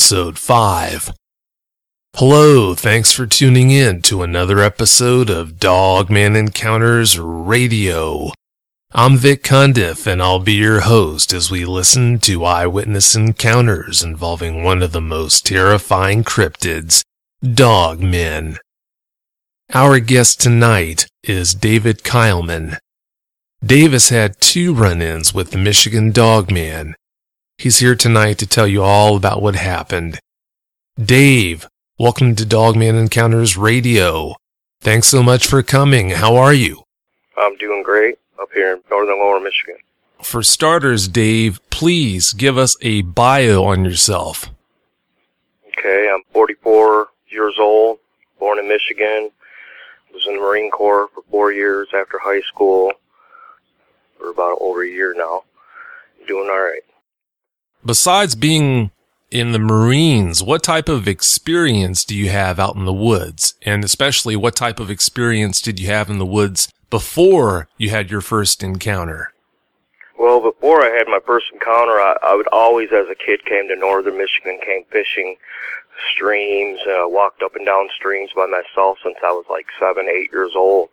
Episode 5. Hello, thanks for tuning in to another episode of Dogman Encounters Radio. I'm Vic Cundiff, and I'll be your host as we listen to eyewitness encounters involving one of the most terrifying cryptids, dogmen. Our guest tonight is David Keilman. Davis had two run-ins with the Michigan Dogman, He's here tonight to tell you all about what happened. Dave, welcome to Dogman Encounters Radio. Thanks so much for coming. How are you? I'm doing great up here in northern lower Michigan. For starters, Dave, please give us a bio on yourself. Okay, I'm 44 years old, born in Michigan, was in the Marine Corps for four years after high school, for about over a year now. Doing all right. Besides being in the Marines, what type of experience do you have out in the woods? And especially what type of experience did you have in the woods before you had your first encounter? Well, before I had my first encounter, I, I would always, as a kid, came to northern Michigan, came fishing streams, uh, walked up and down streams by myself since I was like seven, eight years old.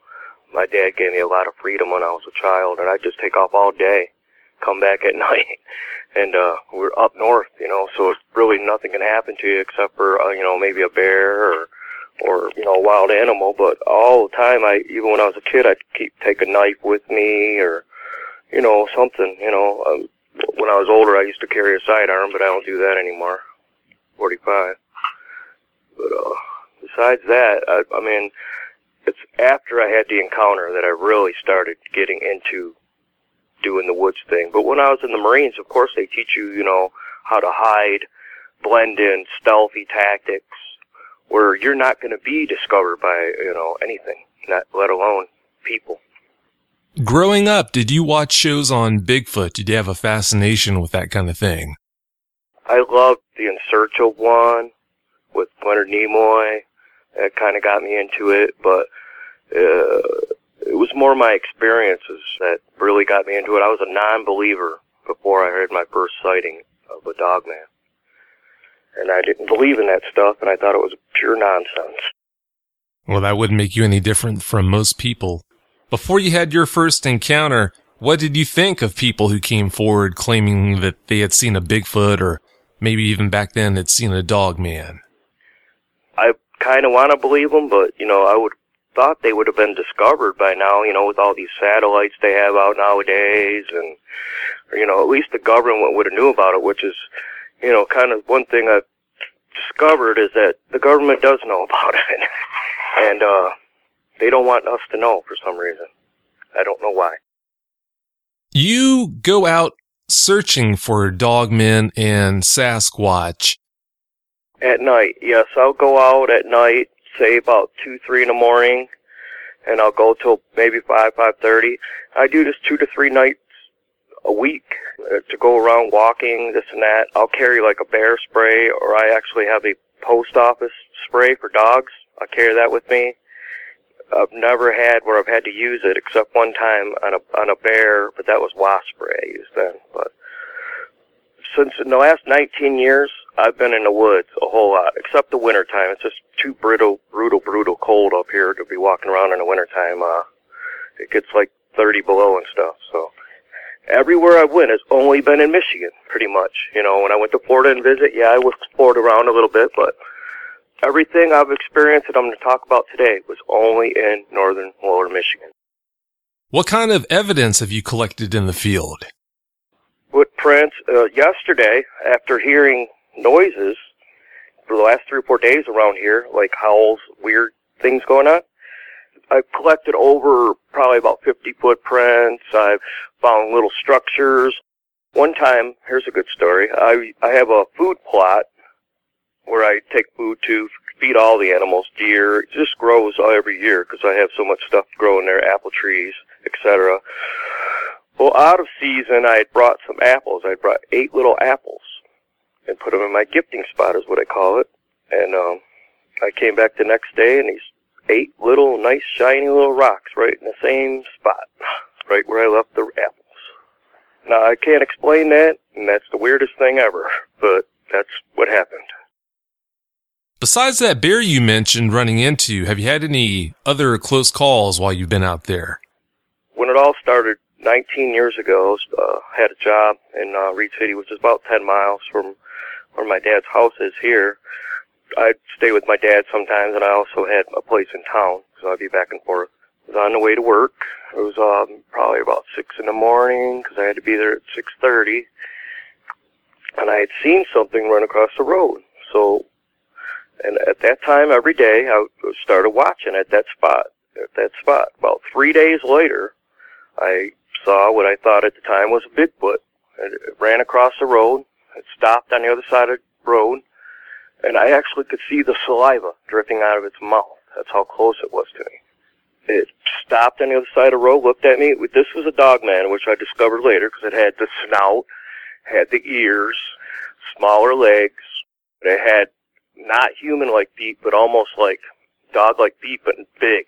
My dad gave me a lot of freedom when I was a child, and I'd just take off all day, come back at night and uh, we're up north, you know, so really nothing can happen to you except for uh, you know maybe a bear or or you know a wild animal. But all the time, I even when I was a kid, I'd keep take a knife with me or you know something. You know, um, when I was older, I used to carry a sidearm, but I don't do that anymore. Forty-five. But uh, besides that, I, I mean, it's after I had the encounter that I really started getting into doing the woods thing. But when I was in the Marines, of course, they teach you, you know, how to hide, blend in, stealthy tactics, where you're not going to be discovered by, you know, anything, not let alone people. Growing up, did you watch shows on Bigfoot? Did you have a fascination with that kind of thing? I loved the In Search of One with Leonard Nimoy. That kind of got me into it, but uh, it was more my experiences that really got me into it. I was a non-believer before I heard my first sighting of a dog man. and I didn't believe in that stuff, and I thought it was pure nonsense. Well, that wouldn't make you any different from most people. Before you had your first encounter, what did you think of people who came forward claiming that they had seen a Bigfoot or maybe even back then had seen a dog man? I kind of want to believe them, but you know, I would thought they would have been discovered by now. You know, with all these satellites they have out nowadays, and you know, at least the government would have knew about it, which is, you know, kind of one thing I've discovered is that the government does know about it, and uh, they don't want us to know for some reason. I don't know why. You go out searching for dogmen and Sasquatch. At night, yes, I'll go out at night, say about two, three in the morning, and I'll go till maybe five, five thirty. I do this two to three nights a week uh, to go around walking, this and that. I'll carry like a bear spray, or I actually have a post office spray for dogs. I carry that with me. I've never had where I've had to use it except one time on a on a bear, but that was wasp spray I used then. But since in the last 19 years, I've been in the woods a whole lot, except the winter time. It's just too brutal, brutal, brutal cold up here to be walking around in the winter time. Uh, it gets like 30 below and stuff. So everywhere I went has only been in Michigan, pretty much. You know, when I went to Florida and visit, yeah, I was explored around a little bit, but everything I've experienced that I'm going to talk about today was only in northern lower Michigan. What kind of evidence have you collected in the field? Footprints. Uh, yesterday, after hearing noises for the last three or four days around here, like howls, weird things going on, I've collected over probably about 50 footprints. I've found little structures. One time, here's a good story. I I have a food plot where I take food to feed all the animals, deer. It just grows every year because I have so much stuff growing there, apple trees, etc. Well, out of season, I had brought some apples. I brought eight little apples and put them in my gifting spot, is what I call it. And um, I came back the next day, and these eight little nice shiny little rocks right in the same spot, right where I left the apples. Now I can't explain that, and that's the weirdest thing ever, but that's what happened. Besides that bear you mentioned running into, have you had any other close calls while you've been out there? When it all started 19 years ago, I uh, had a job in uh, Reed City, which is about 10 miles from where my dad's house is here. I'd stay with my dad sometimes, and I also had a place in town, so I'd be back and forth. I was on the way to work. It was um, probably about six in the morning because I had to be there at six thirty, and I had seen something run across the road. So and at that time, every day, I started watching at that spot. At that spot. About three days later, I saw what I thought at the time was a Bigfoot. It ran across the road. It stopped on the other side of the road, and I actually could see the saliva dripping out of its mouth. That's how close it was to me. It stopped on the other side of the road, looked at me. This was a dog man, which I discovered later because it had the snout, had the ears, smaller legs. It had not human-like feet, but almost like dog-like feet, but big.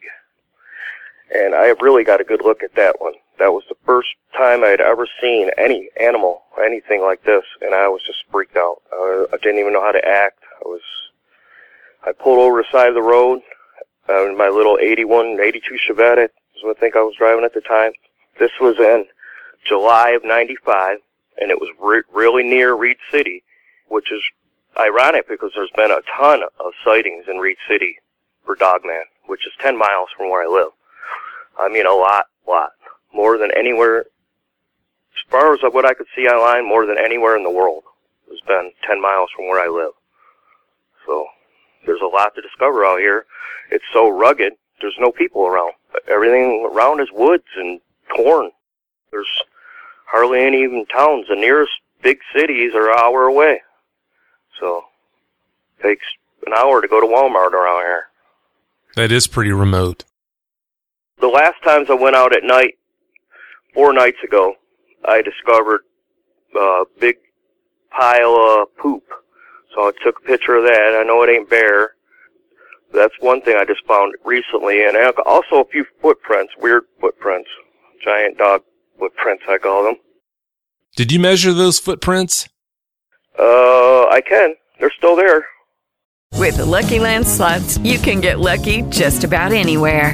And I really got a good look at that one. That was the first time I had ever seen any animal, anything like this, and I was just freaked out. Uh, I didn't even know how to act. I was, I pulled over the side of the road, uh, in my little 81, 82 Chevette, is what I think I was driving at the time. This was in July of 95, and it was re- really near Reed City, which is ironic because there's been a ton of sightings in Reed City for Dogman, which is 10 miles from where I live. I mean, a lot, lot. More than anywhere, as far as what I could see online, more than anywhere in the world. It's been 10 miles from where I live. So, there's a lot to discover out here. It's so rugged, there's no people around. Everything around is woods and corn. There's hardly any even towns. The nearest big cities are an hour away. So it takes an hour to go to Walmart around here. That is pretty remote. The last times I went out at night, four nights ago, I discovered a big pile of poop. So I took a picture of that. I know it ain't bear. That's one thing I just found recently, and also a few footprints, weird footprints, giant dog footprints, I call them. Did you measure those footprints? Uh, I I can. They're still there. With the Lucky Land slots, you can get lucky just about anywhere.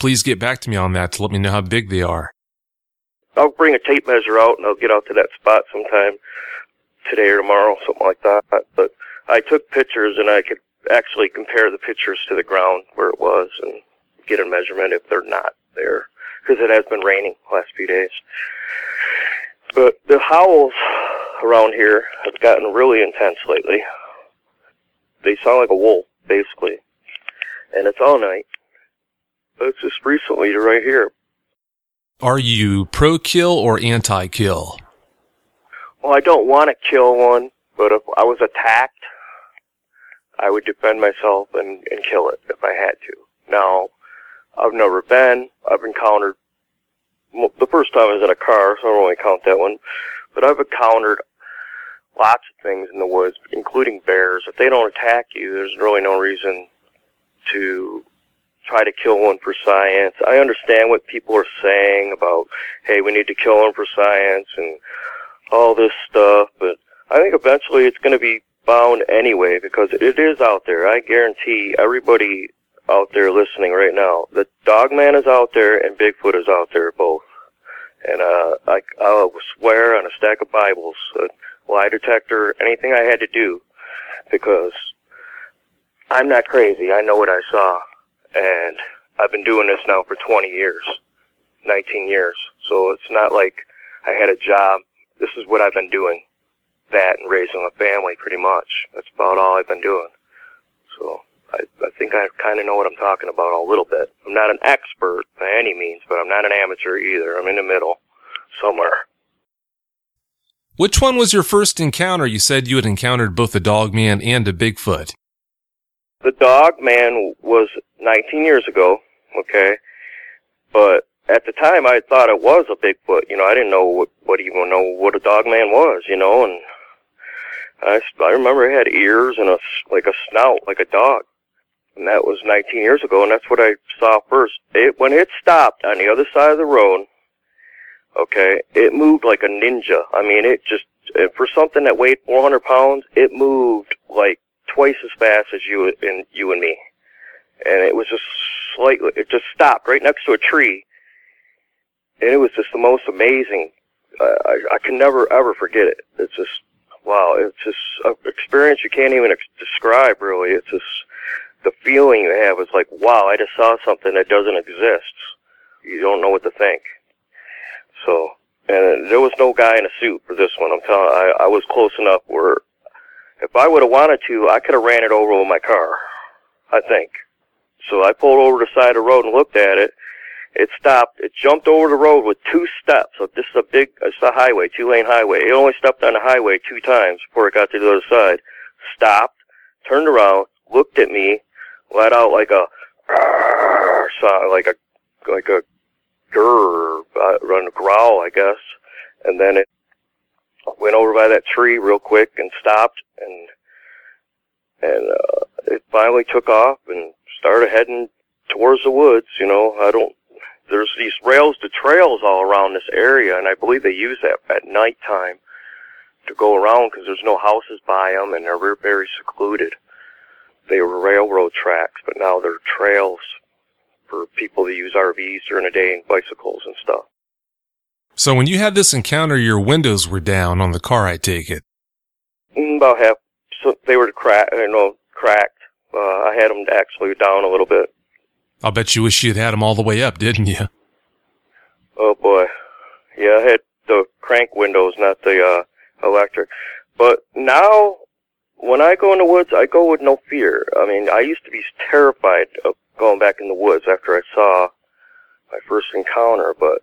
please get back to me on that to let me know how big they are. I'll bring a tape measure out and I'll get out to that spot sometime today or tomorrow, something like that. But I took pictures and I could actually compare the pictures to the ground where it was and get a measurement if they're not there because it has been raining the last few days. But the howls around here have gotten really intense lately. They sound like a wolf, basically. And it's all night. Just recently right here. Are you pro kill or anti kill? Well, I don't want to kill one, but if I was attacked, I would defend myself and, and kill it if I had to. Now, I've never been. I've encountered, the first time I was in a car, so I don't really count that one, but I've encountered lots of things in the woods, including bears. If they don't attack you, there's really no reason to try to kill one for science. I understand what people are saying about, hey, we need to kill one for science and all this stuff, but I think eventually it's going to be found anyway because it is out there. I guarantee everybody out there listening right now, the Dogman is out there and Bigfoot is out there both. And uh, I, I swear on a stack of Bibles, a lie detector, anything I had to do, because I'm not crazy. I know what I saw and I've been doing this now for 20 years, 19 years. So it's not like I had a job. This is what I've been doing. That and raising a family pretty much. That's about all I've been doing. So I, I think I kind of know what I'm talking about a little bit. I'm not an expert by any means, but I'm not an amateur either. I'm in the middle somewhere. Which one was your first encounter? You said you had encountered both a dog man and a Bigfoot. The dog man was 19 years ago, okay? But at the time, I thought it was a Bigfoot. You know, I didn't know what, what even know what a dog man was, you know, and I, I remember it had ears and a, like a snout, like a dog. And that was 19 years ago, and that's what I saw first. It, when it stopped on the other side of the road, okay, it moved like a ninja. I mean, it just, for something that weighed 400 pounds, it moved like twice as fast as you and you and me and it was just slightly, it just stopped right next to a tree, and it was just the most amazing. I, I can never ever forget it. It's just wow. It's just an experience you can't even ex- describe. Really, it's just the feeling you have is like wow. I just saw something that doesn't exist. You don't know what to think. So, and there was no guy in a suit for this one. I'm telling. I, I was close enough where if I would have wanted to, I could have ran it over with my car. I think. So I pulled over the side of the road and looked at it. It stopped. It jumped over the road with two steps. So this is a big, it's a highway, two lane highway. It only stepped on the highway two times before it got to the other side. Stopped, turned around, looked at me, let out like a, like a, like a grrr, uh, run a growl, I guess. And then it went over by that tree real quick and stopped and, and, uh, it finally took off and started heading towards the woods. You know, I don't. There's these rails to trails all around this area, and I believe they use that at nighttime to go around because there's no houses by them and they're very secluded. They were railroad tracks, but now they're trails for people to use RVs during the day and bicycles and stuff. So when you had this encounter, your windows were down on the car, I take it. Mm, About half. So they were cracked. You know, cracked. Uh, I had them actually down a little bit. I'll bet you wish you'd had them all the way up, didn't you? Oh boy. Yeah, I had the crank windows, not the uh electric. But now when I go in the woods, I go with no fear. I mean, I used to be terrified of going back in the woods after I saw my first encounter, but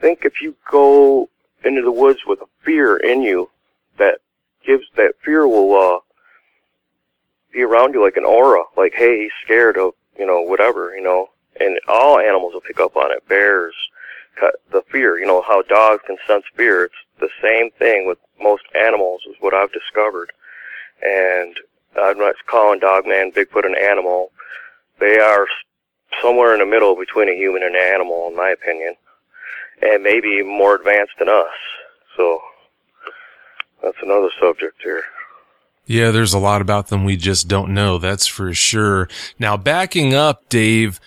think if you go into the woods with a fear in you, that gives that fear will uh be around you like an aura, like hey, he's scared of you know whatever, you know, and all animals will pick up on it. Bears, cut the fear, you know how dogs can sense fear. It's the same thing with most animals, is what I've discovered. And I'm not calling Dogman Bigfoot an animal. They are somewhere in the middle between a human and an animal, in my opinion, and maybe more advanced than us. So that's another subject here. Yeah, there's a lot about them we just don't know. That's for sure. Now, backing up, Dave,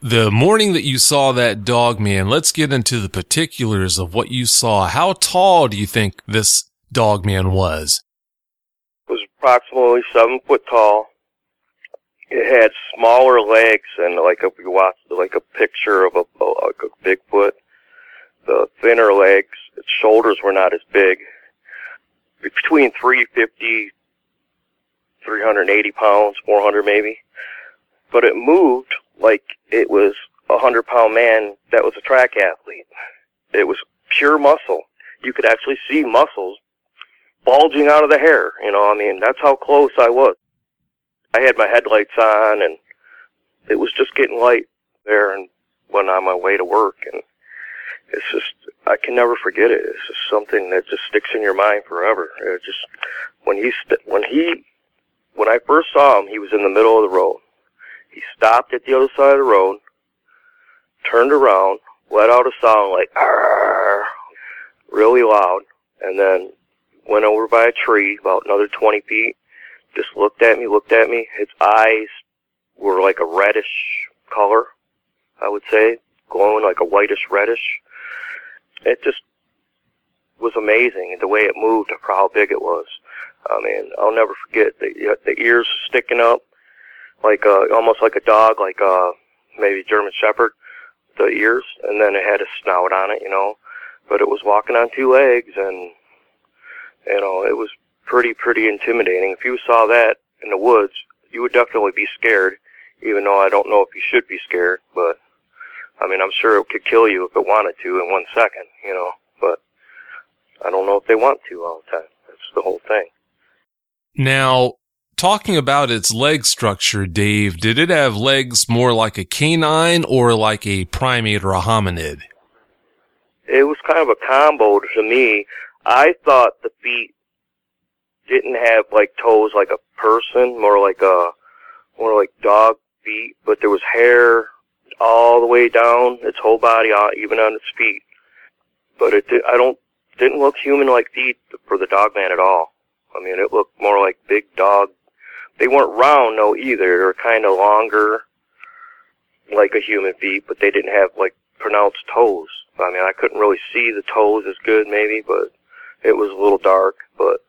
the morning that you saw that dog man, let's get into the particulars of what you saw. How tall do you think this dog man was? It was approximately seven foot tall. It had smaller legs and like if you watch like a picture of a like a Bigfoot, the thinner legs. Its shoulders were not as big. Between 350, 380 pounds, 400 maybe. But it moved like it was a hundred pound man that was a track athlete. It was pure muscle. You could actually see muscles bulging out of the hair. You know, I mean, that's how close I was. I had my headlights on and it was just getting light there and went on my way to work and it's just, I can never forget it. It's just something that just sticks in your mind forever. It just, when he, st- when he, when I first saw him, he was in the middle of the road. He stopped at the other side of the road, turned around, let out a sound like, Arr! really loud, and then went over by a tree about another 20 feet, just looked at me, looked at me. His eyes were like a reddish color, I would say, glowing like a whitish reddish. It just was amazing the way it moved for how big it was. I mean, I'll never forget the the ears sticking up like uh almost like a dog, like uh maybe German Shepherd, the ears, and then it had a snout on it, you know. But it was walking on two legs, and you know it was pretty pretty intimidating. If you saw that in the woods, you would definitely be scared. Even though I don't know if you should be scared, but I mean I'm sure it could kill you if it wanted to in one second, you know. But I don't know if they want to all the time. That's the whole thing. Now, talking about its leg structure, Dave, did it have legs more like a canine or like a primate or a hominid? It was kind of a combo to me. I thought the feet didn't have like toes like a person, more like a more like dog feet, but there was hair all the way down its whole body, uh, even on its feet. But it did, I don't didn't look human like feet for the dog man at all. I mean, it looked more like big dog. They weren't round, no, either. They were kind of longer, like a human feet, but they didn't have like pronounced toes. I mean, I couldn't really see the toes as good, maybe, but it was a little dark. But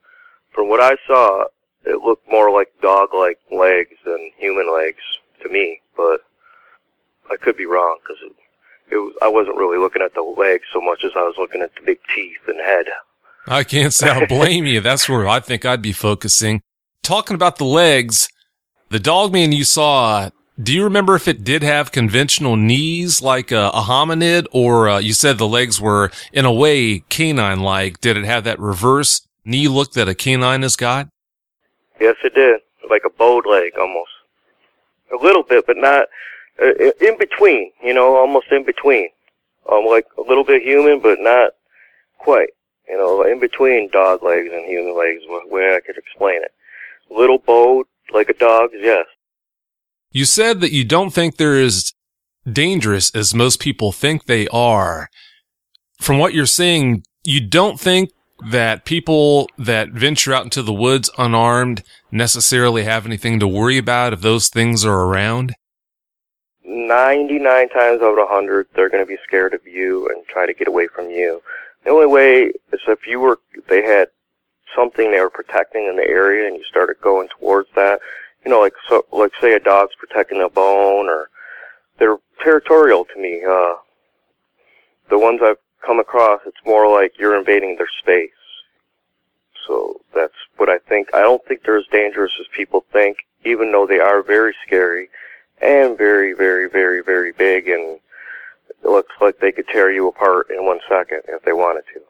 from what I saw, it looked more like dog-like legs than human legs to me. But I could be wrong because it, it was, I wasn't really looking at the legs so much as I was looking at the big teeth and head. I can't say I blame you. That's where I think I'd be focusing. Talking about the legs, the dog man you saw, do you remember if it did have conventional knees like a, a hominid or uh, you said the legs were in a way canine like? Did it have that reverse knee look that a canine has got? Yes, it did. Like a bowed leg almost. A little bit, but not uh, in between. You know, almost in between. Um, like a little bit human, but not quite. You know, in between dog legs and human legs, where I could explain it. Little bowed like a dog's, yes. You said that you don't think they're as dangerous as most people think they are. From what you're saying, you don't think that people that venture out into the woods unarmed necessarily have anything to worry about if those things are around? 99 times out of 100, they're going to be scared of you and try to get away from you. The only way is if you were, they had something they were protecting in the area, and you started going towards that. You know, like so, like say a dog's protecting a bone, or they're territorial to me. Uh, the ones I've come across, it's more like you're invading their space. So that's what I think. I don't think they're as dangerous as people think, even though they are very scary and very, very, very, very big, and it looks like they could tear you apart in one second if they wanted to.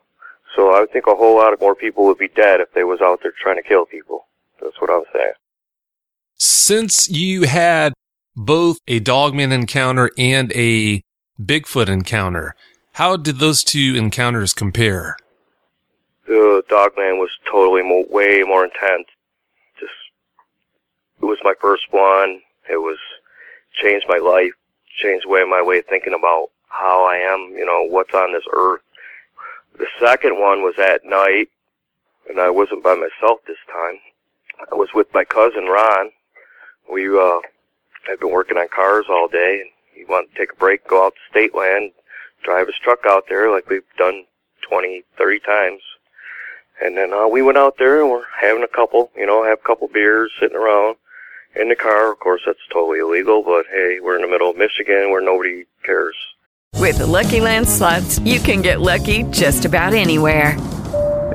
So I think a whole lot of more people would be dead if they was out there trying to kill people. That's what I'm saying. Since you had both a dogman encounter and a Bigfoot encounter, how did those two encounters compare? The dogman was totally mo- way more intense. Just it was my first one. It was changed my life, changed way my way of thinking about how I am, you know, what's on this earth. The second one was at night, and I wasn't by myself this time. I was with my cousin Ron. We uh had been working on cars all day, and he wanted to take a break, go out to state land, drive his truck out there like we've done twenty, thirty times. And then uh, we went out there and we're having a couple, you know, have a couple beers, sitting around in the car. Of course, that's totally illegal, but hey, we're in the middle of Michigan where nobody cares. With the Lucky Land slots, you can get lucky just about anywhere.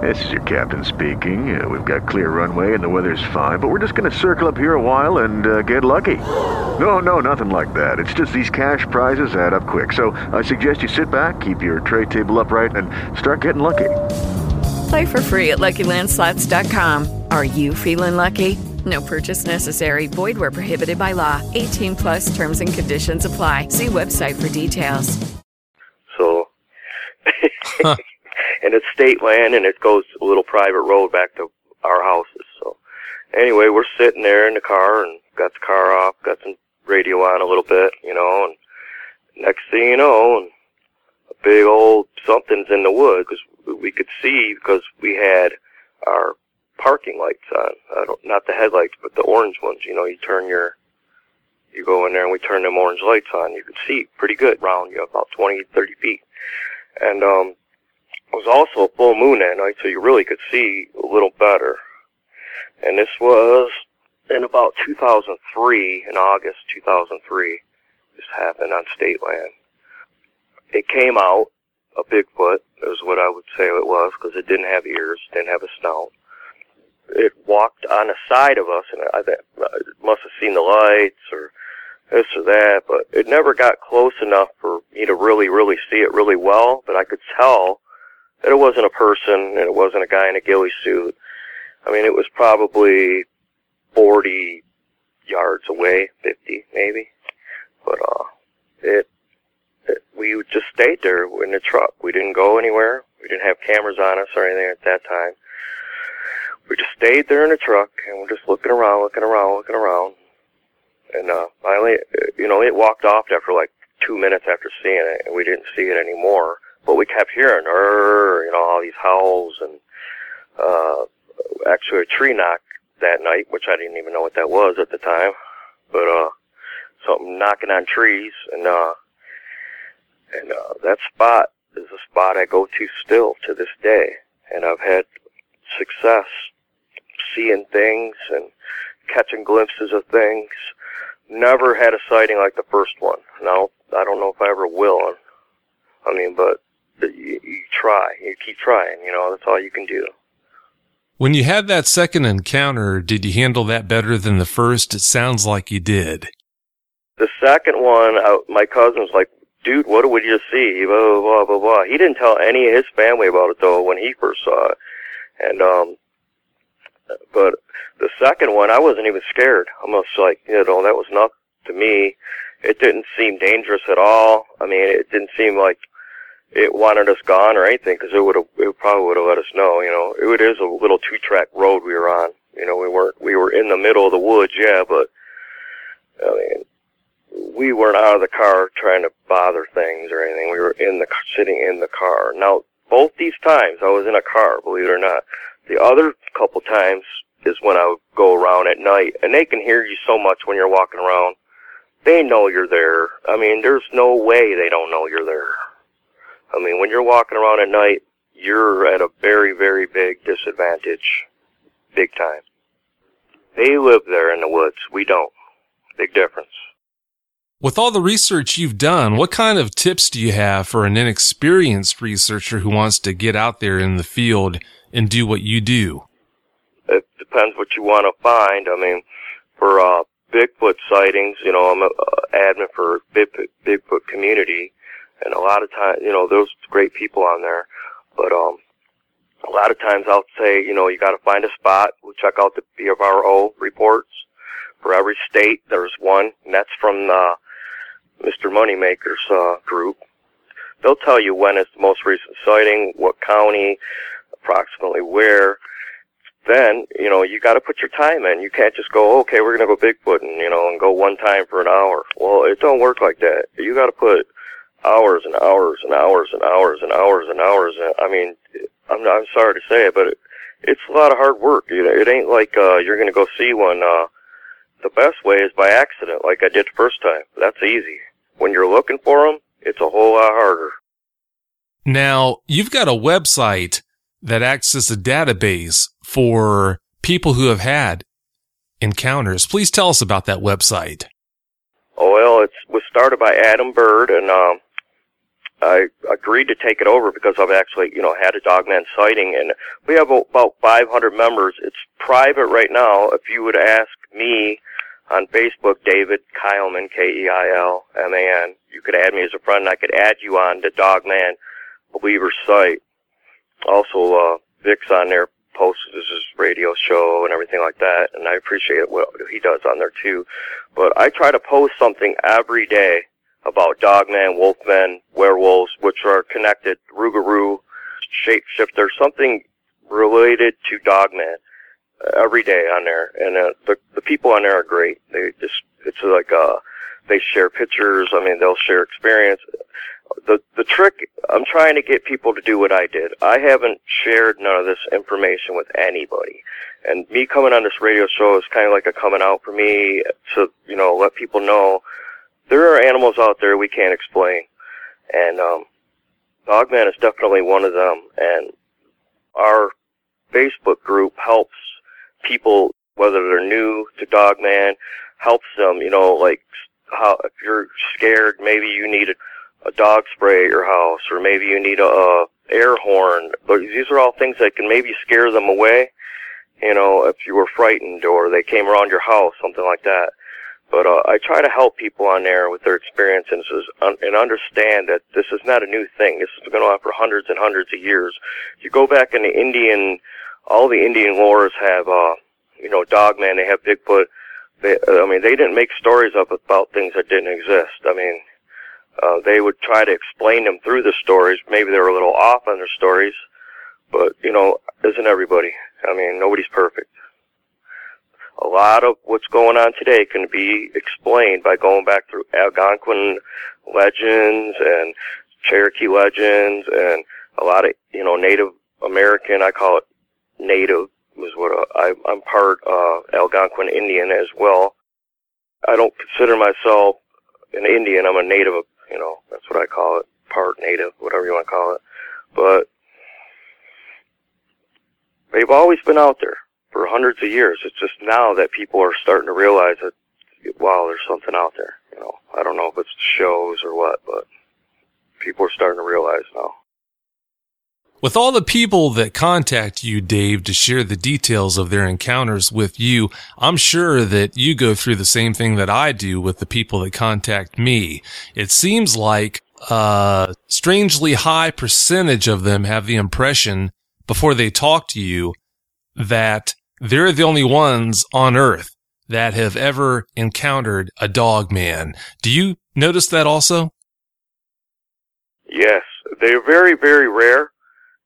This is your captain speaking. Uh, we've got clear runway and the weather's fine, but we're just going to circle up here a while and uh, get lucky. No, no, nothing like that. It's just these cash prizes add up quick. So I suggest you sit back, keep your tray table upright, and start getting lucky. Play for free at LuckyLandSlots.com. Are you feeling lucky? No purchase necessary. Void where prohibited by law. 18 plus terms and conditions apply. See website for details. So, and it's state land and it goes a little private road back to our houses. So, anyway, we're sitting there in the car and got the car off, got some radio on a little bit, you know, and next thing you know, and a big old something's in the wood because we could see because we had our parking lights on. I don't, not the headlights, but the orange ones. You know, you turn your, you go in there and we turn them orange lights on. You could see pretty good around you, about 20, 30 feet. And, um, it was also a full moon that night, so you really could see a little better. And this was in about 2003, in August 2003. This happened on state land. It came out, a Bigfoot, is what I would say it was, because it didn't have ears, didn't have a snout it walked on the side of us, and I, I must have seen the lights or this or that, but it never got close enough for me to really, really see it really well. But I could tell that it wasn't a person and it wasn't a guy in a ghillie suit. I mean, it was probably 40 yards away, 50 maybe. But, uh, it, it, we just stayed there in the truck. We didn't go anywhere. We didn't have cameras on us or anything at that time we just stayed there in the truck and we're just looking around, looking around, looking around. And uh, finally, you know, it walked off after like two minutes after seeing it, and we didn't see it anymore. But we kept hearing, er, you know, all these howls and uh, actually a tree knock that night, which I didn't even know what that was at the time. But uh, something knocking on trees, and uh, and uh, that spot is a spot I go to still to this day, and I've had success seeing things and catching glimpses of things. Never had a sighting like the first one. Now I don't know if I ever will. I mean, but you, you try. You keep trying. You know, that's all you can do. When you had that second encounter, did you handle that better than the first? It sounds like you did. The second one, I, my cousin was like, dude, what did we just see? Blah, blah, blah, blah, blah. He didn't tell any of his family about it, though, when he first saw it. And, um, but the second one, I wasn't even scared. Almost like, you know, that was nothing to me. It didn't seem dangerous at all. I mean, it didn't seem like it wanted us gone or anything because it would have, it probably would have let us know, you know. It is a little two track road we were on. You know, we weren't, we were in the middle of the woods, yeah, but, I mean, we weren't out of the car trying to bother things or anything. We were in the, sitting in the car. Now, both these times I was in a car, believe it or not. The other couple times is when I would go around at night, and they can hear you so much when you're walking around. They know you're there. I mean, there's no way they don't know you're there. I mean, when you're walking around at night, you're at a very, very big disadvantage. Big time. They live there in the woods. We don't. Big difference. With all the research you've done, what kind of tips do you have for an inexperienced researcher who wants to get out there in the field and do what you do? It depends what you want to find. I mean, for uh, Bigfoot sightings, you know, I'm an admin for Bigfoot, Bigfoot community, and a lot of times, you know, those great people on there. But um, a lot of times I'll say, you know, you got to find a spot. We'll check out the BFRO reports. For every state, there's one, and that's from the Mr. Moneymaker's uh, group. They'll tell you when it's the most recent sighting, what county, approximately where. Then, you know, you got to put your time in. You can't just go, okay, we're going to go Bigfooting, you know, and go one time for an hour. Well, it don't work like that. You got to put hours and hours and hours and hours and hours and hours. And, I mean, I'm I'm sorry to say it, but it, it's a lot of hard work. You know, it ain't like uh, you're going to go see one. Uh, the best way is by accident, like I did the first time. That's easy. When you're looking for them, it's a whole lot harder. Now, you've got a website that acts as a database for people who have had encounters. Please tell us about that website. Oh, well, it was started by Adam Bird, and um, I agreed to take it over because I've actually, you know, had a dogman sighting, and we have about 500 members. It's private right now. If you would ask me on Facebook, David Keilman, K-E-I-L-M-A-N, you could add me as a friend, I could add you on the Dogman Believer site. Also, uh, Vic's on there, posts his radio show and everything like that, and I appreciate what he does on there too. But I try to post something every day about dogmen, wolfmen, werewolves, which are connected, Rougarou, shapeshifter, something related to dogman uh, every day on there. And uh, the the people on there are great. They just it's like uh they share pictures. I mean, they'll share experience. The the trick I'm trying to get people to do what I did. I haven't shared none of this information with anybody. And me coming on this radio show is kind of like a coming out for me to, you know, let people know there are animals out there we can't explain, and um, Dogman is definitely one of them. And our Facebook group helps people, whether they're new to Dogman, helps them. You know, like how if you're scared, maybe you need a, a dog spray at your house, or maybe you need a, a air horn. These are all things that can maybe scare them away. You know, if you were frightened or they came around your house, something like that. But uh, I try to help people on there with their experiences and understand that this is not a new thing. This has been going on for hundreds and hundreds of years. If you go back in the Indian, all the Indian lores have, uh, you know, Dogman. They have Bigfoot. They, I mean, they didn't make stories up about things that didn't exist. I mean, uh, they would try to explain them through the stories. Maybe they were a little off on their stories, but you know, isn't everybody? I mean, nobody's perfect a lot of what's going on today can be explained by going back through Algonquin legends and Cherokee legends and a lot of, you know, Native American, I call it Native, was what uh, I, I'm part uh, Algonquin Indian as well. I don't consider myself an Indian. I'm a Native, you know, that's what I call it, part Native, whatever you want to call it. But they've always been out there for hundreds of years. It's just now that people are starting to realize that, wow, there's something out there. You know, I don't know if it's shows or what, but people are starting to realize now. With all the people that contact you, Dave, to share the details of their encounters with you, I'm sure that you go through the same thing that I do with the people that contact me. It seems like a strangely high percentage of them have the impression before they talk to you that they're the only ones on earth that have ever encountered a dog man. Do you notice that also? Yes, they're very, very rare.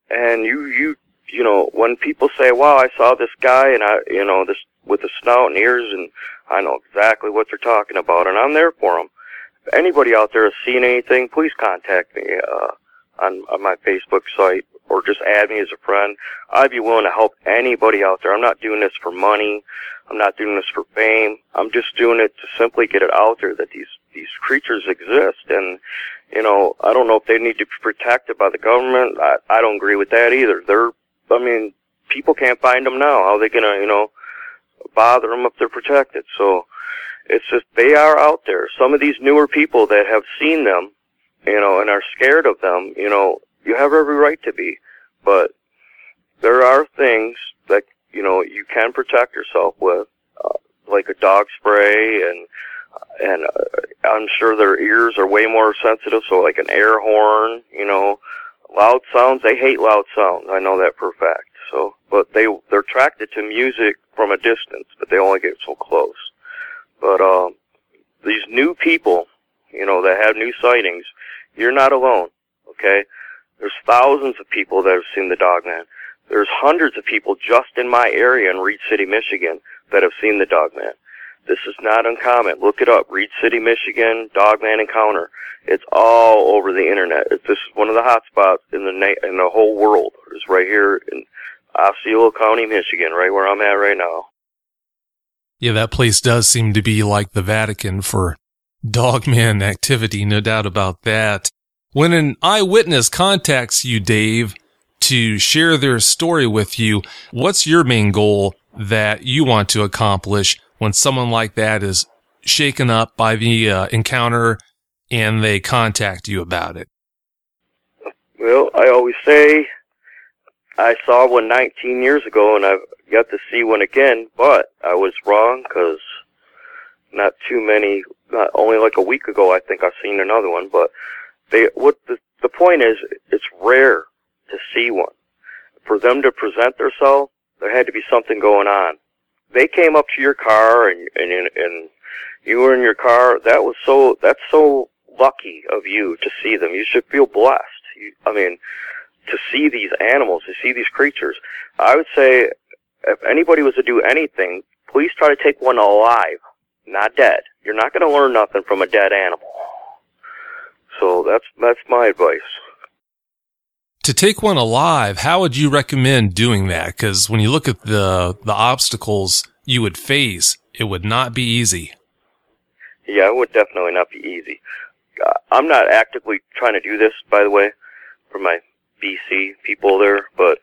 And you, you, you know, when people say, wow, I saw this guy and I, you know, this with the snout and ears and I know exactly what they're talking about and I'm there for them. If anybody out there has seen anything, please contact me, uh, on, on my Facebook site or just add me as a friend. I'd be willing to help anybody out there. I'm not doing this for money. I'm not doing this for fame. I'm just doing it to simply get it out there that these these creatures exist, and you know, I don't know if they need to be protected by the government. I I don't agree with that either. They're, I mean, people can't find them now. How are they gonna, you know, bother them if they're protected? So it's just they are out there. Some of these newer people that have seen them, you know, and are scared of them, you know, you have every right to be, but there are things that you know you can protect yourself with, uh, like a dog spray and and uh, I'm sure their ears are way more sensitive. So like an air horn, you know, loud sounds. They hate loud sounds. I know that for a fact. So, but they they're attracted to music from a distance, but they only get so close. But um, these new people, you know, that have new sightings, you're not alone. Okay, there's thousands of people that have seen the Dogman. There's hundreds of people just in my area in Reed City, Michigan, that have seen the Dogman. This is not uncommon. Look it up. Reed City, Michigan, Dogman Encounter. It's all over the internet. It's, this is one of the hot spots in the na- in the whole world. It's right here in Osceola County, Michigan, right where I'm at right now. Yeah, that place does seem to be like the Vatican for dogman activity, no doubt about that. When an eyewitness contacts you, Dave, to share their story with you, what's your main goal that you want to accomplish when someone like that is shaken up by the uh, encounter and they contact you about it? Well, I always say I saw one 19 years ago and I've got to see one again, but I was wrong because not too many, not only like a week ago I think I've seen another one, but they, what the, the point is, it's rare to see one. For them to present themselves, there had to be something going on. They came up to your car and, and, and you were in your car. That was so, that's so lucky of you to see them. You should feel blessed. You, I mean, to see these animals, to see these creatures. I would say if anybody was to do anything, please try to take one alive, not dead. You're not going to learn nothing from a dead animal. So that's that's my advice. To take one alive, how would you recommend doing that? Because when you look at the the obstacles you would face, it would not be easy. Yeah, it would definitely not be easy. Uh, I'm not actively trying to do this, by the way, for my BC people there, but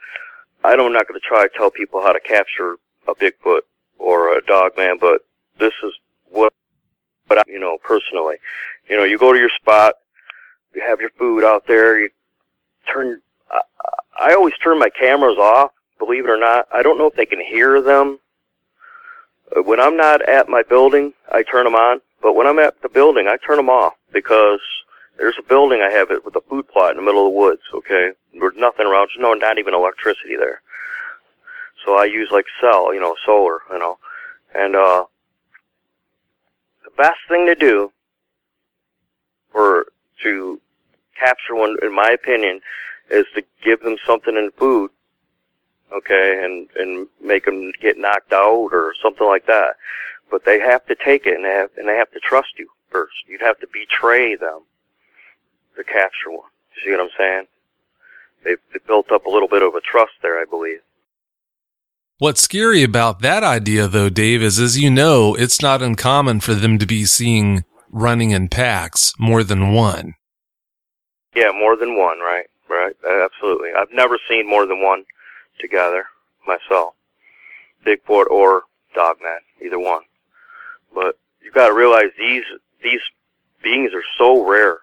I I'm not going to try to tell people how to capture a Bigfoot or a dog man, but this is what, but I, you know, personally, you know, you go to your spot, you have your food out there, you turn, I, always turn my cameras off, believe it or not. I don't know if they can hear them. Uh, When I'm not at my building, I turn them on, but when I'm at the building, I turn them off because there's a building I have it with a food plot in the middle of the woods, okay? There's nothing around, no, not even electricity there. So I use like cell, you know, solar, you know, and, uh, the best thing to do for, to capture one, in my opinion, is to give them something in food, okay, and, and make them get knocked out or something like that. But they have to take it and they have, and they have to trust you first. You'd have to betray them to capture one. You see what I'm saying? They've, they've built up a little bit of a trust there, I believe. What's scary about that idea, though, Dave, is as you know, it's not uncommon for them to be seen running in packs, more than one. Yeah, more than one, right? Right, uh, absolutely. I've never seen more than one together myself. Bigfoot or Dogman, either one. But you gotta realize these, these beings are so rare.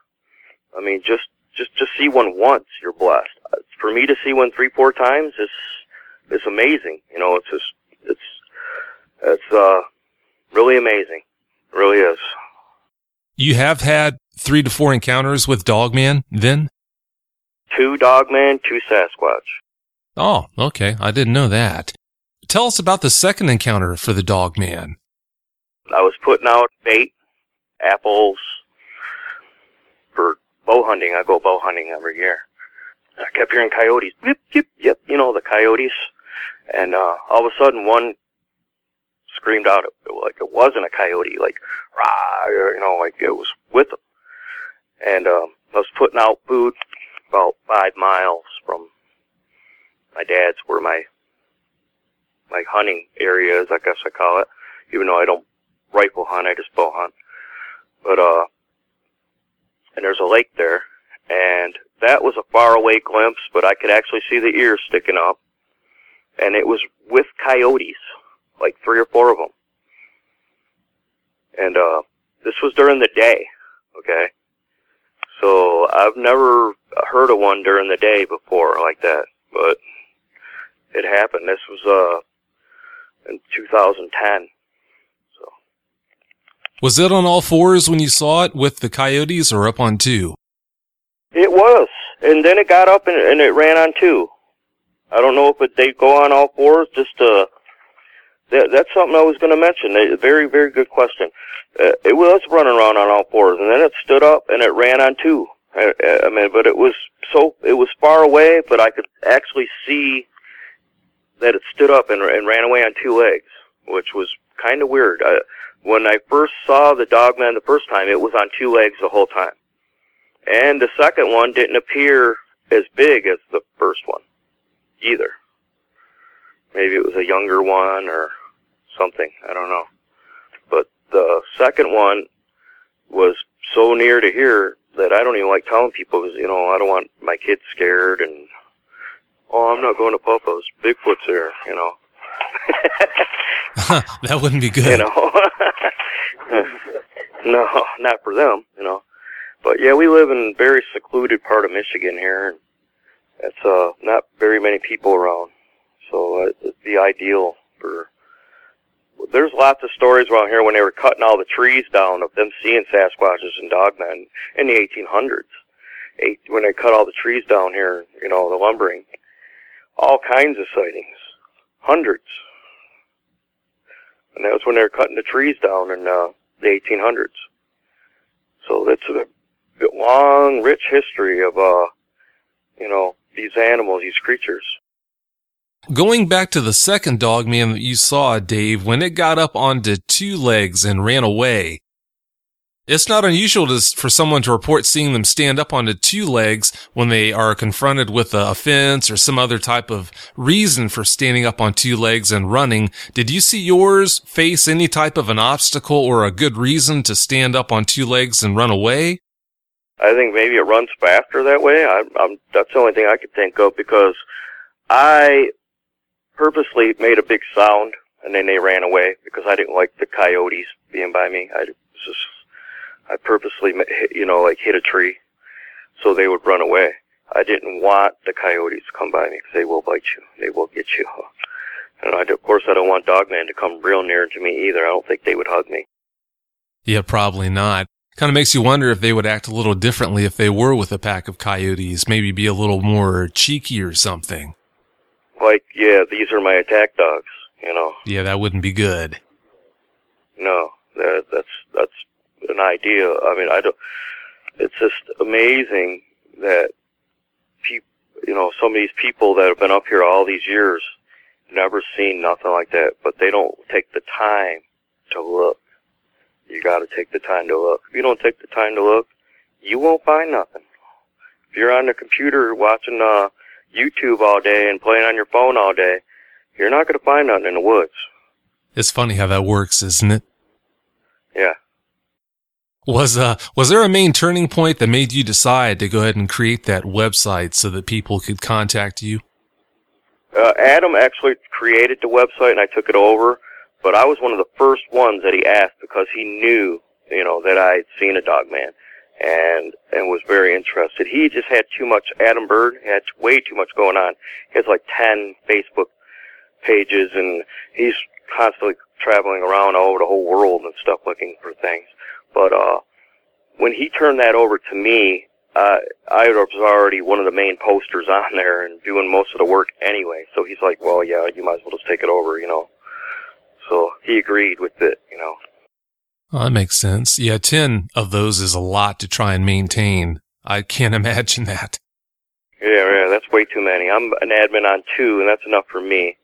I mean, just, just, just see one once, you're blessed. Uh, For me to see one three, four times is, is amazing. You know, it's just, it's, it's, uh, really amazing. It really is. You have had three to four encounters with Dogman then? Two Dogman, two Sasquatch. Oh, okay. I didn't know that. Tell us about the second encounter for the Dogman. I was putting out bait, apples, for bow hunting. I go bow hunting every year. I kept hearing coyotes. Yip, yip, yip. You know, the coyotes. And, uh, all of a sudden one screamed out, like it wasn't a coyote, like, rah, you know, like it was with them. And, um, I was putting out food about five miles from my dad's where my, my hunting area is, I guess I call it. Even though I don't rifle hunt, I just bow hunt. But, uh, and there's a lake there, and that was a faraway glimpse, but I could actually see the ears sticking up, and it was with coyotes, like three or four of them. And uh, this was during the day, okay? So I've never heard of one during the day before like that, but it happened. This was uh in 2010. So Was it on all fours when you saw it with the coyotes or up on two? It was, and then it got up and, and it ran on two. I don't know if it, they go on all fours. Just uh, that, that's something I was going to mention. A very, very good question. Uh, it was running around on all fours, and then it stood up and it ran on two. I, I mean, but it was so it was far away, but I could actually see that it stood up and, and ran away on two legs, which was kind of weird. I, when I first saw the dogman the first time, it was on two legs the whole time. And the second one didn't appear as big as the first one either. Maybe it was a younger one or something. I don't know. But the second one was so near to here that I don't even like telling people because, you know, I don't want my kids scared and, oh, I'm not going to Papa's. Bigfoot's there, you know. that wouldn't be good. You know. no, not for them, you know. But yeah, we live in a very secluded part of Michigan here. And it's uh not very many people around, so uh, the ideal for. There's lots of stories around here when they were cutting all the trees down of them seeing Sasquatches and Dogmen in the 1800s. Eight, when they cut all the trees down here, you know, the lumbering, all kinds of sightings, hundreds. And that was when they were cutting the trees down in uh, the 1800s. So that's a long, rich history of, uh, you know, these animals, these creatures. Going back to the second dog man that you saw, Dave, when it got up onto two legs and ran away, it's not unusual to, for someone to report seeing them stand up onto two legs when they are confronted with a fence or some other type of reason for standing up on two legs and running. Did you see yours face any type of an obstacle or a good reason to stand up on two legs and run away? I think maybe it runs faster that way. I, that's the only thing I could think of because I purposely made a big sound and then they ran away because I didn't like the coyotes being by me. I just I purposely, you know, like hit a tree so they would run away. I didn't want the coyotes to come by me because they will bite you. They will get you. And I, of course, I don't want Dogman to come real near to me either. I don't think they would hug me. Yeah, probably not. Kind of makes you wonder if they would act a little differently if they were with a pack of coyotes. Maybe be a little more cheeky or something. Like, yeah, these are my attack dogs. You know. Yeah, that wouldn't be good. No, that, that's that's an idea. I mean, I don't. It's just amazing that people, you know, some of these people that have been up here all these years, never seen nothing like that, but they don't take the time to look. You got to take the time to look. If you don't take the time to look, you won't find nothing. If you're on the computer watching uh, YouTube all day and playing on your phone all day, you're not going to find nothing in the woods. It's funny how that works, isn't it? Yeah. Was uh was there a main turning point that made you decide to go ahead and create that website so that people could contact you? Uh, Adam actually created the website and I took it over, but I was one of the first ones that he asked because he knew, you know, that I had seen a dog man and and was very interested. He just had too much. Adam Bird had way too much going on. He has like ten Facebook pages and he's constantly traveling around all over the whole world and stuff looking for things. But uh, when he turned that over to me, uh, I was already one of the main posters on there and doing most of the work anyway. So he's like, well, yeah, you might as well just take it over, you know. So he agreed with it, you know. Well, that makes sense. Yeah, 10 of those is a lot to try and maintain. I can't imagine that. Yeah, yeah, that's way too many. I'm an admin on two, and that's enough for me.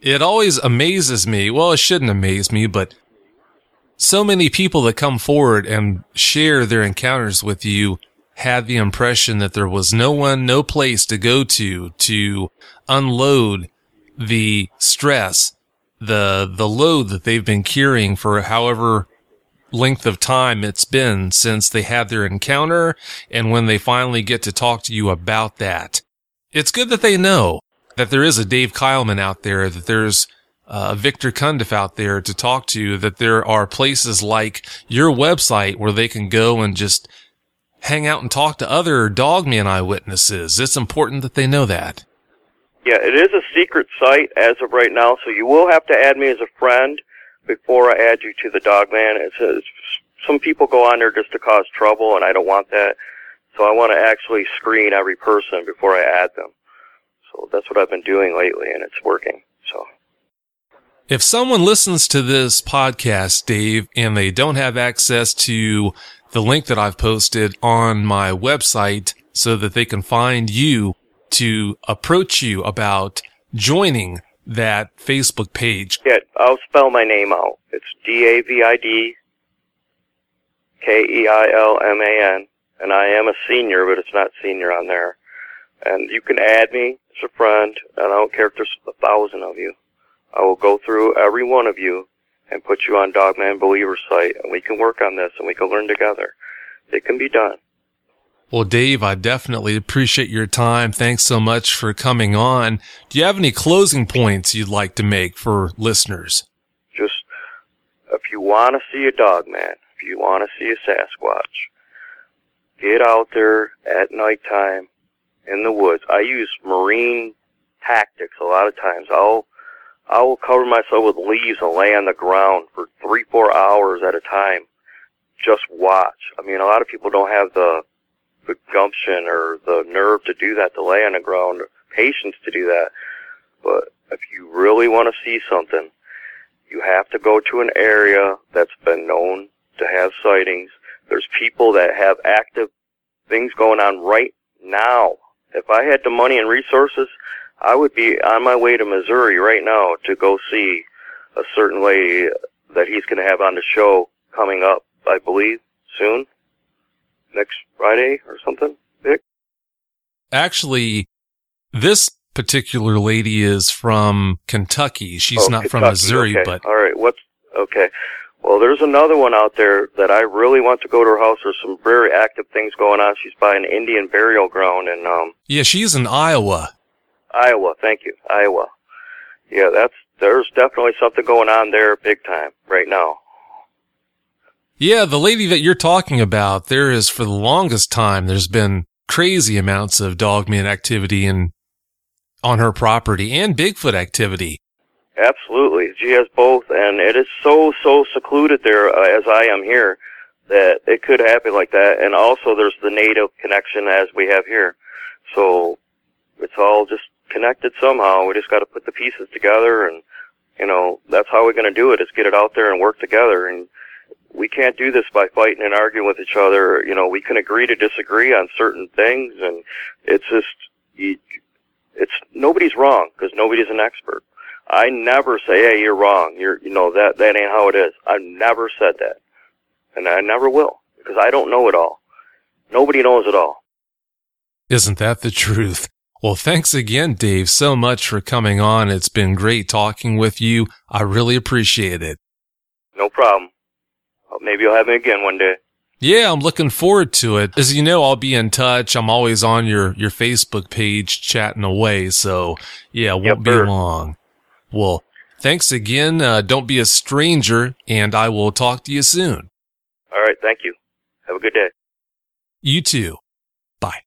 It always amazes me. Well, it shouldn't amaze me, but so many people that come forward and share their encounters with you had the impression that there was no one, no place to go to to unload the stress, the, the load that they've been carrying for however length of time it's been since they had their encounter and when they finally get to talk to you about that. It's good that they know that there is a Dave Keilman out there, that there's uh, Victor Cundiff out there to talk to, that there are places like your website where they can go and just hang out and talk to other dogman eyewitnesses. It's important that they know that. Yeah, it is a secret site as of right now, so you will have to add me as a friend before I add you to the Dogman. It says some people go on there just to cause trouble, and I don't want that. So I want to actually screen every person before I add them. So that's what I've been doing lately, and it's working. So. If someone listens to this podcast, Dave, and they don't have access to the link that I've posted on my website so that they can find you to approach you about joining that Facebook page. Yeah, I'll spell my name out. It's D A V I D K E I L M A N, and I am a senior, but it's not senior on there. And you can add me as a friend, and I don't care if there's a thousand of you. I will go through every one of you and put you on Dogman Believer site, and we can work on this, and we can learn together. It can be done. Well, Dave, I definitely appreciate your time. Thanks so much for coming on. Do you have any closing points you'd like to make for listeners? Just, if you want to see a dog man, if you want to see a Sasquatch, get out there at nighttime in the woods. I use marine tactics a lot of times. I'll, I will cover myself with leaves and lay on the ground for three, four hours at a time. Just watch. I mean, a lot of people don't have the the gumption or the nerve to do that, to lay on the ground, patience to do that. But if you really want to see something, you have to go to an area that's been known to have sightings. There's people that have active things going on right now. If I had the money and resources, I would be on my way to Missouri right now to go see a certain lady that he's going to have on the show coming up, I believe, soon next Friday or something, Vic? Actually, this particular lady is from Kentucky. She's oh, not Kentucky. from Missouri, okay. but all right. What's okay? Well, there's another one out there that I really want to go to her house. There's some very active things going on. She's by an Indian burial ground in um yeah, she's in Iowa. Iowa. Thank you, Iowa. Yeah, that's there's definitely something going on there, big time, right now. Yeah, the lady that you're talking about, there is for the longest time, there's been crazy amounts of dogman activity in, on her property and Bigfoot activity. Absolutely. She has both, and it is so, so secluded there, uh, as I am here, that it could happen like that. And also there's the native connection as we have here. So it's all just connected somehow. We just got to put the pieces together and, you know, that's how we're going to do it is get it out there and work together. And we can't do this by fighting and arguing with each other. You know, we can agree to disagree on certain things, and it's just it's nobody's wrong because nobody's an expert. I never say, "Hey, you're wrong." You're, you know, that that ain't how it is. I've never said that, and I never will because I don't know it all. Nobody knows it all. Isn't that the truth? Well, thanks again, Dave, so much for coming on. It's been great talking with you. I really appreciate it. No problem. Maybe you'll have me again one day. Yeah, I'm looking forward to it. As you know, I'll be in touch. I'm always on your, your Facebook page chatting away. So yeah, won't Yep, be sir. long. Well, thanks again. Uh, don't be a stranger and I will talk to you soon. All right. Thank you. Have a good day. You too. Bye.